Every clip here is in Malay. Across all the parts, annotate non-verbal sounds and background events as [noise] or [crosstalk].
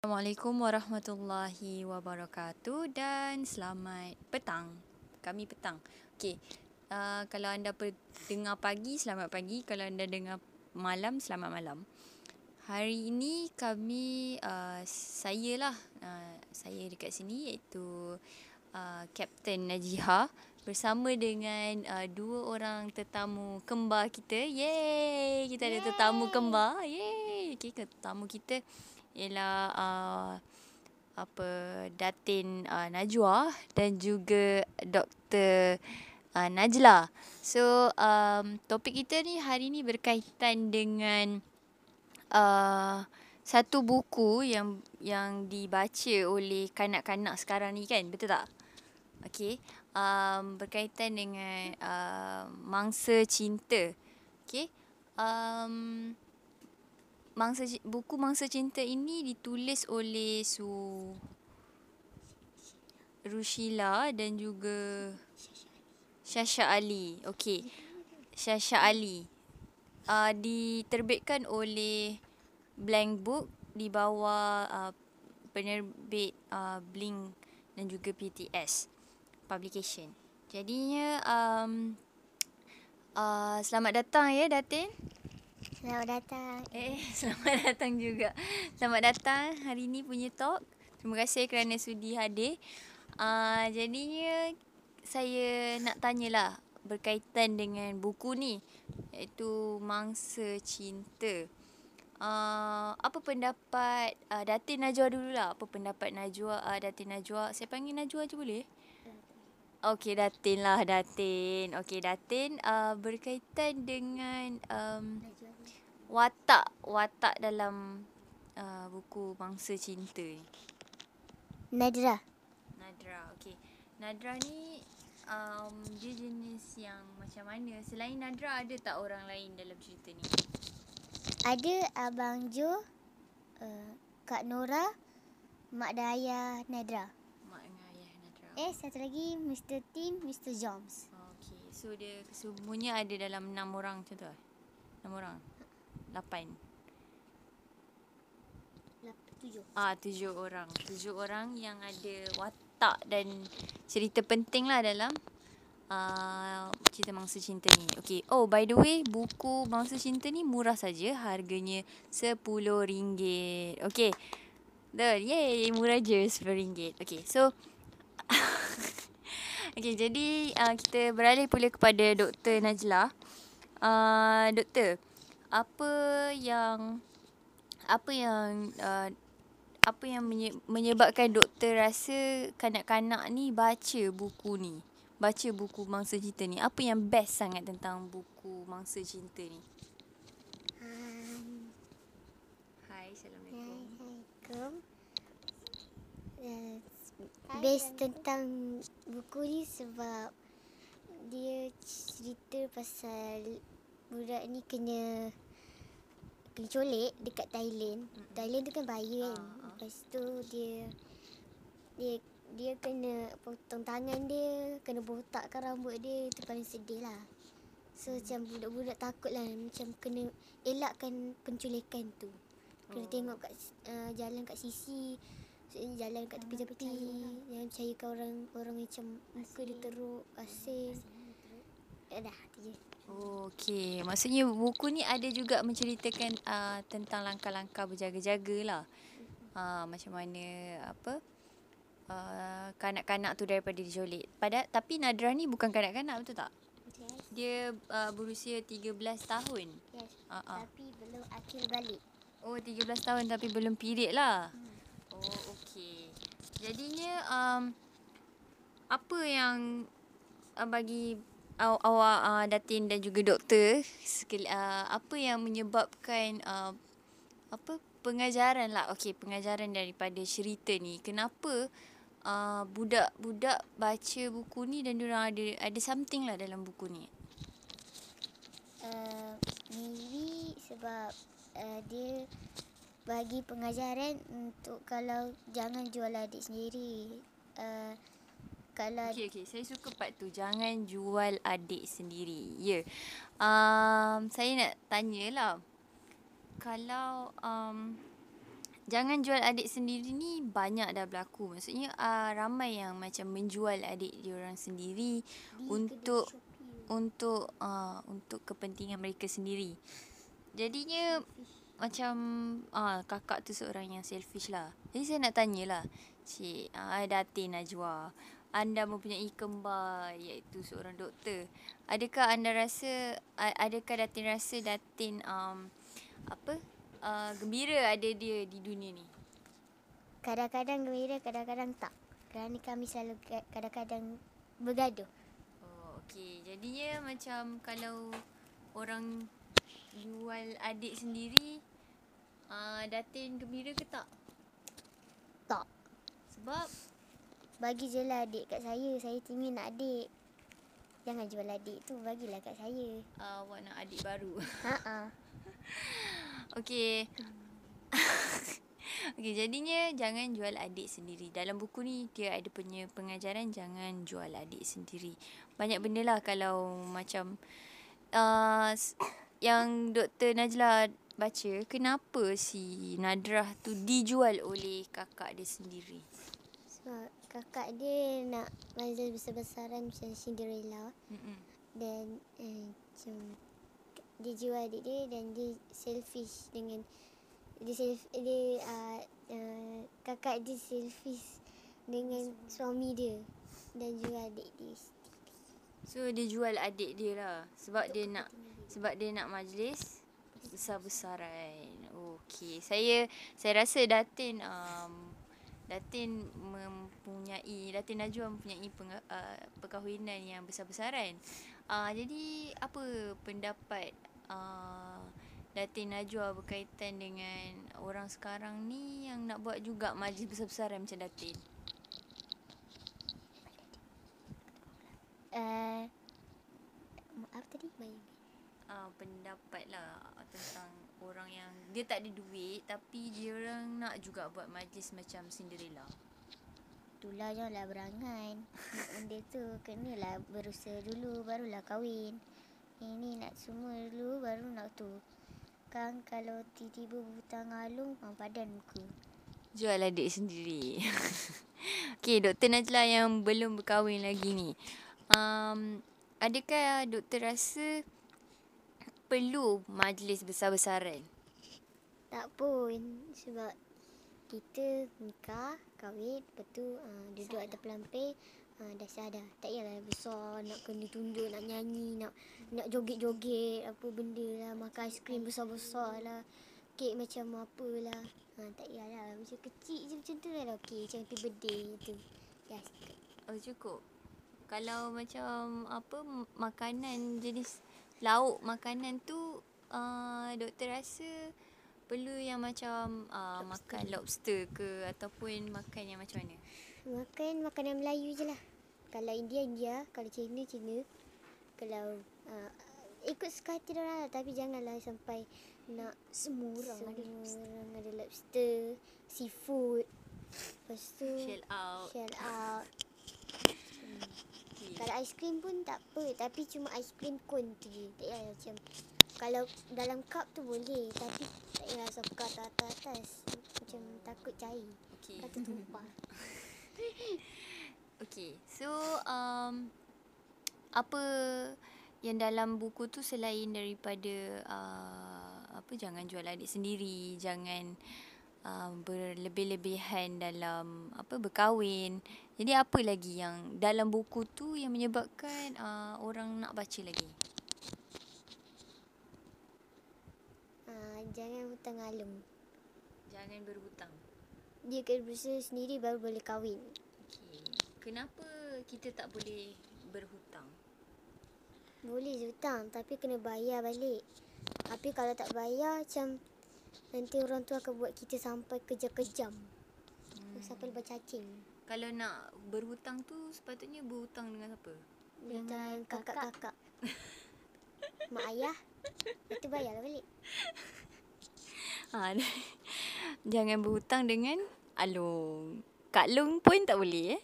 Assalamualaikum warahmatullahi wabarakatuh dan selamat petang. Kami petang. Okey. Uh, kalau anda dengar pagi, selamat pagi. Kalau anda dengar malam, selamat malam. Hari ini kami, uh, saya lah, uh, saya dekat sini iaitu uh, Captain Najiha bersama dengan uh, dua orang tetamu kembar kita. Yeay! Kita ada tetamu kembar. Yeay! Okey, tetamu kita ialah uh, apa Datin uh, Najwa dan juga Dr. Uh, Najla. So um, topik kita ni hari ni berkaitan dengan uh, satu buku yang yang dibaca oleh kanak-kanak sekarang ni kan, betul tak? Okey, um, berkaitan dengan uh, mangsa cinta. Okey, um, mangsa buku mangsa cinta ini ditulis oleh Su Rushila dan juga Shasha Ali. Okey. Shasha Ali. Uh, diterbitkan oleh Blank Book di bawah uh, penerbit uh, Blink dan juga PTS Publication. Jadinya um, uh, selamat datang ya Datin. Selamat datang. Eh, [laughs] selamat datang juga. Selamat datang hari ni punya talk. Terima kasih kerana sudi hadir. Uh, jadinya saya nak tanyalah berkaitan dengan buku ni iaitu Mangsa Cinta. Uh, apa pendapat uh, Datin Najwa dululah. Apa pendapat Najwa uh, Datin Najwa? Saya panggil Najwa je boleh? Okey Datin lah Datin. Okey Datin uh, berkaitan dengan um, watak watak dalam uh, buku Mangsa Cinta ni? Nadra. Nadra, okey. Nadra ni um, dia jenis yang macam mana? Selain Nadra ada tak orang lain dalam cerita ni? Ada Abang Jo, uh, Kak Nora, Mak Daya Nadra. Mak dengan ayah Nadra. Eh, satu lagi Mr. Tim, Mr. Joms. Okey, so dia semuanya ada dalam enam orang macam tu lah? Enam orang? Lapan? Tujuh. Ah, tujuh orang. Tujuh orang yang ada watak dan cerita penting lah dalam uh, cerita Mangsa Cinta ni. Okay. Oh, by the way, buku Mangsa Cinta ni murah saja. Harganya RM10. Okay. Dah, yay, murah je RM10. Okay, so... [laughs] okay, jadi uh, kita beralih pula kepada Dr. Najla. Uh, doktor, apa yang apa yang uh, apa yang menyebabkan doktor rasa kanak-kanak ni baca buku ni? Baca buku Mangsa Cinta ni. Apa yang best sangat tentang buku Mangsa Cinta ni? Um, hai, Assalamualaikum. Assalamualaikum. Uh, best tentang buku ni sebab dia cerita pasal budak ni kena kena colek dekat Thailand. Mm-hmm. Thailand tu kan bahaya kan. Uh, uh. Lepas tu dia dia dia kena potong tangan dia, kena botakkan rambut dia, itu paling sedih lah. So hmm. macam budak-budak takut lah macam kena elakkan penculikan tu. Kena oh. tengok kat uh, jalan kat sisi, jalan kat tepi-tepi. Jangan percayakan orang orang macam muka dia teruk, asin. Ya dah, tu je. Okey, maksudnya buku ni ada juga menceritakan uh, tentang langkah-langkah berjaga-jaga lah. Uh, macam mana apa uh, kanak-kanak tu daripada dijolik. Pada tapi Nadra ni bukan kanak-kanak betul tak? Yes. Dia uh, berusia 13 tahun. Yes. Uh-uh. Tapi belum akil balik. Oh, 13 tahun tapi belum period lah. Hmm. Oh, okey. Jadinya um, apa yang uh, bagi awak uh, Datin dan juga doktor sekali, uh, apa yang menyebabkan uh, apa pengajaran lah? Okey pengajaran daripada cerita ni. Kenapa uh, budak-budak baca buku ni dan diorang ada ada something lah dalam buku ni? Uh, maybe sebab uh, dia bagi pengajaran untuk kalau jangan jual adik sendiri kalau Okey okey saya suka part tu jangan jual adik sendiri. Ya. Yeah. Um saya nak tanyalah kalau um jangan jual adik sendiri ni banyak dah berlaku. Maksudnya uh, ramai yang macam menjual adik dia orang sendiri Di untuk untuk uh, untuk kepentingan mereka sendiri. Jadinya macam ah kakak tu seorang yang selfish lah. Jadi saya nak tanyalah Cik uh, Datin Najwa. Anda mempunyai kembar iaitu seorang doktor. Adakah anda rasa adakah Datin rasa Datin um, apa uh, gembira ada dia di dunia ni? Kadang-kadang gembira, kadang-kadang tak. Kerana kami selalu ka- kadang-kadang bergaduh. Oh, okey. Jadinya macam kalau orang jual adik sendiri, uh, Datin gembira ke tak? Tak. Sebab Bagi je lah adik kat saya. Saya teringin nak adik. Jangan jual adik tu. Bagilah kat saya. uh, awak nak adik baru. Ha-ha. [laughs] Okey. [laughs] Okey, jadinya jangan jual adik sendiri. Dalam buku ni dia ada punya pengajaran jangan jual adik sendiri. Banyak benda lah kalau macam uh, yang Dr. Najla baca, kenapa si Nadrah tu dijual oleh kakak dia sendiri? Sebab kakak dia nak majlis besar-besaran macam Cinderella. Mm-mm. Dan eh, macam dia jual adik dia dan dia selfish dengan dia self, dia uh, uh, kakak dia selfish dengan suami dia dan jual adik dia. So dia jual adik dia lah sebab dia nak sebab dia nak majlis besar-besaran. Okey. Saya saya rasa Datin um, Datin mempunyai Datin Najwa mempunyai penga, uh, perkahwinan yang besar-besaran. Uh, jadi apa pendapat uh, Datin Najwa berkaitan dengan orang sekarang ni yang nak buat juga majlis besar-besaran macam Datin? Uh, apa tadi? Bayang. uh, pendapat lah tentang orang yang dia tak ada duit tapi dia orang nak juga buat majlis macam Cinderella. Itulah janganlah berangan. [laughs] Benda tu kenalah berusaha dulu barulah kahwin. Ini nak semua dulu baru nak tu. Kan kalau tiba-tiba berhutang alung, ha, padan muka. Jual adik sendiri. [laughs] Okey, Dr. Najla yang belum berkahwin lagi ni. Um, adakah doktor rasa perlu majlis besar-besaran? Tak pun sebab kita nikah, kahwin, lepas tu uh, duduk atas pelampir uh, dah sadar. Tak payahlah besar nak kena tunduk, nak nyanyi, nak nak joget-joget apa benda lah, makan aiskrim besar-besar lah. Kek macam apa lah. Ha, tak payahlah. Macam kecil je macam tu lah. Okey, macam happy birthday tu. Yes. Oh cukup. Kalau macam apa makanan jenis lauk makanan tu uh, doktor rasa perlu yang macam uh, makan lobster ke ataupun makan yang macam mana? Makan makanan Melayu je lah. Kalau India, India. Kalau Cina, Cina. Kalau uh, ikut suka hati dia lah. Tapi janganlah sampai nak Semua orang semua ada lobster. orang ada lobster, seafood. Lepas tu Shell out. shell out. Kalau aiskrim pun tak apa. Tapi cuma aiskrim cone tu je. Tak payah macam kalau dalam cup tu boleh. Tapi tak payah sampai ke atas-atas. Macam takut cair. Okay. Kata tumpah. [laughs] Okay. So um apa yang dalam buku tu selain daripada uh, apa jangan jual adik sendiri, jangan uh, berlebih-lebihan dalam apa berkahwin. Jadi apa lagi yang dalam buku tu yang menyebabkan uh, orang nak baca lagi? Uh, jangan hutang alung. Jangan berhutang. Dia kena berusaha sendiri baru boleh kahwin. Okay. Kenapa kita tak boleh berhutang? Boleh hutang tapi kena bayar balik. Tapi kalau tak bayar macam nanti orang tu akan buat kita sampai kejam-kejam. Hmm. Sampai lepas cacing. Kalau nak berhutang tu sepatutnya berhutang dengan siapa? Dengan kakak-kakak. [laughs] Mak ayah. Itu bayarlah balik. [laughs] Ha, jangan berhutang dengan Alung. Kak Long pun tak boleh eh?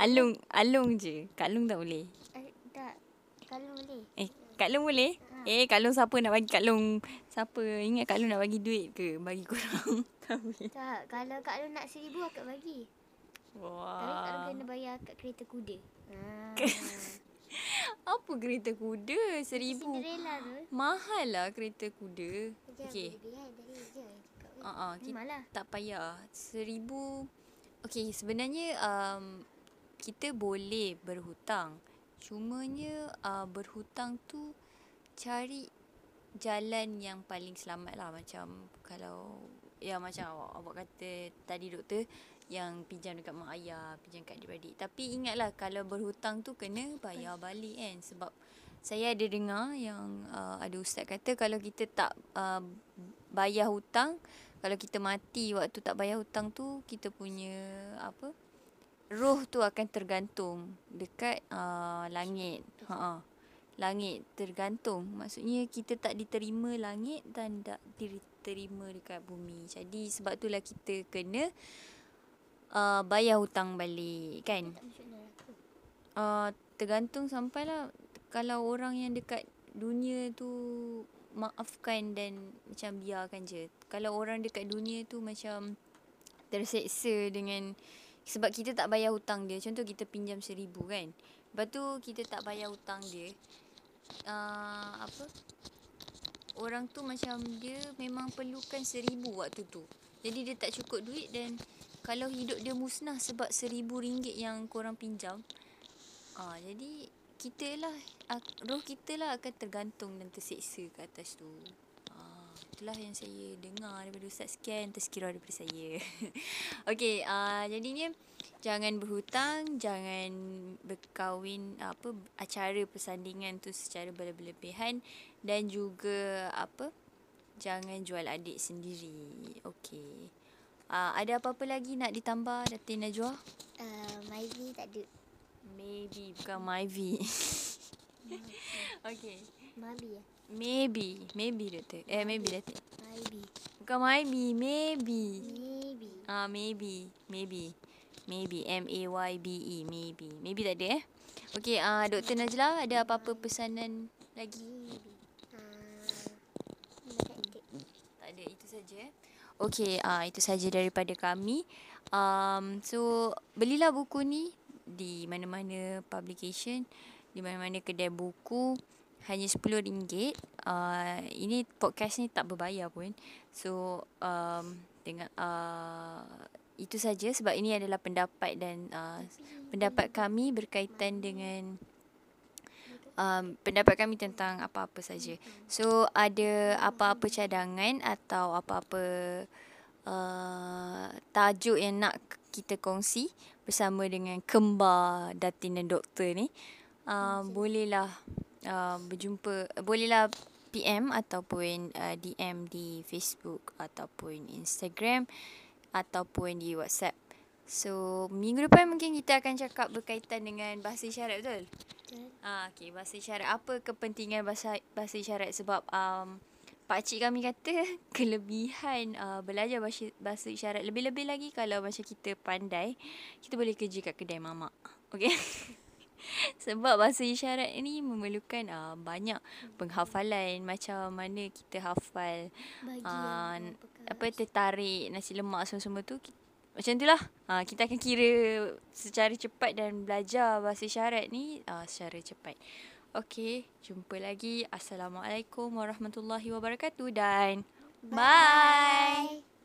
Alung, Alung je. Kak Long tak boleh. Eh, tak. Kalau boleh. Eh, Kak Long boleh? Eh, Kak Long siapa nak bagi Kak Long? Siapa? Ingat Kak Long nak bagi duit ke? Bagi korang. [laughs] Tak, kalau Kak Long nak seribu akak bagi. Tapi Kak Long Wah. kena bayar kat kereta kuda. Ha. [laughs] Apa kereta kuda? Seribu. Cinderella tu. Mahal lah kereta kuda. Okey. berlebihan tadi je. Cakap Uh, uh, kita Memanglah. tak payah. Seribu. Okay, sebenarnya um, kita boleh berhutang. Cumanya uh, berhutang tu cari jalan yang paling selamat lah. Macam kalau, ya macam awak, awak kata tadi doktor yang pinjam dekat mak ayah, pinjam kat adik-adik. Tapi ingatlah kalau berhutang tu kena bayar balik kan. Sebab saya ada dengar yang uh, ada ustaz kata kalau kita tak uh, bayar hutang, kalau kita mati waktu tak bayar hutang tu kita punya apa roh tu akan tergantung dekat uh, langit ha langit tergantung maksudnya kita tak diterima langit dan tak diterima dekat bumi jadi sebab itulah kita kena uh, bayar hutang balik kan uh, tergantung sampailah kalau orang yang dekat dunia tu maafkan dan macam biarkan je. Kalau orang dekat dunia tu macam terseksa dengan sebab kita tak bayar hutang dia. Contoh kita pinjam seribu kan. Lepas tu kita tak bayar hutang dia. Uh, apa? Orang tu macam dia memang perlukan seribu waktu tu. Jadi dia tak cukup duit dan kalau hidup dia musnah sebab seribu ringgit yang korang pinjam. Ah, jadi kita lah, ah, roh kita lah akan tergantung dan terseksa ke atas tu. Ah, itulah yang saya dengar daripada Ustaz Sekian, tersekira daripada saya. [laughs] Okey, ah, jadinya jangan berhutang, jangan berkahwin apa acara persandingan tu secara berlebihan dan juga apa jangan jual adik sendiri. Okey. Ah, ada apa-apa lagi nak ditambah Datin Najwa? Uh, Myvi tak ada. Maybe bukan Myvi. [laughs] okay. Mabi ya. Maybe, maybe Datin. Eh maybe Datin. Myvi. Bukan maybe, maybe. Maybe. Ah maybe, maybe. Maybe M A Y B E maybe. Maybe tak ada eh. Okay, ah uh, Dr. Najla ada apa-apa pesanan lagi? Tak ada. Itu saja eh. Okay, ah uh, itu saja daripada kami. Um, so belilah buku ni di mana-mana publication, di mana-mana kedai buku hanya RM10. Uh, ini podcast ni tak berbayar pun. So um, dengan uh, itu saja. Sebab ini adalah pendapat dan uh, pendapat kami berkaitan dengan um, pendapat kami tentang apa-apa saja. So ada apa-apa cadangan atau apa-apa uh, tajuk yang nak kita kongsi bersama dengan kembar Datin dan Doktor ni, uh, bolehlah uh, berjumpa, bolehlah PM ataupun uh, DM di Facebook ataupun Instagram ataupun di WhatsApp. So minggu depan mungkin kita akan cakap berkaitan dengan bahasa isyarat betul? Betul. Ah, okay, bahasa isyarat. Apa kepentingan bahasa bahasa isyarat? Sebab um, pakcik kami kata [laughs] kelebihan uh, belajar bahasa, bahasa isyarat. Lebih-lebih lagi kalau macam kita pandai, kita boleh kerja kat kedai mamak. Okay? [laughs] Sebab bahasa isyarat ni memerlukan uh, banyak penghafalan. Macam mana kita hafal Ah, perkara. apa tertarik nasi lemak semua-semua tu macam itulah ha, kita akan kira secara cepat dan belajar bahasa isyarat ni uh, secara cepat. Okey, jumpa lagi. Assalamualaikum warahmatullahi wabarakatuh dan bye. Bye.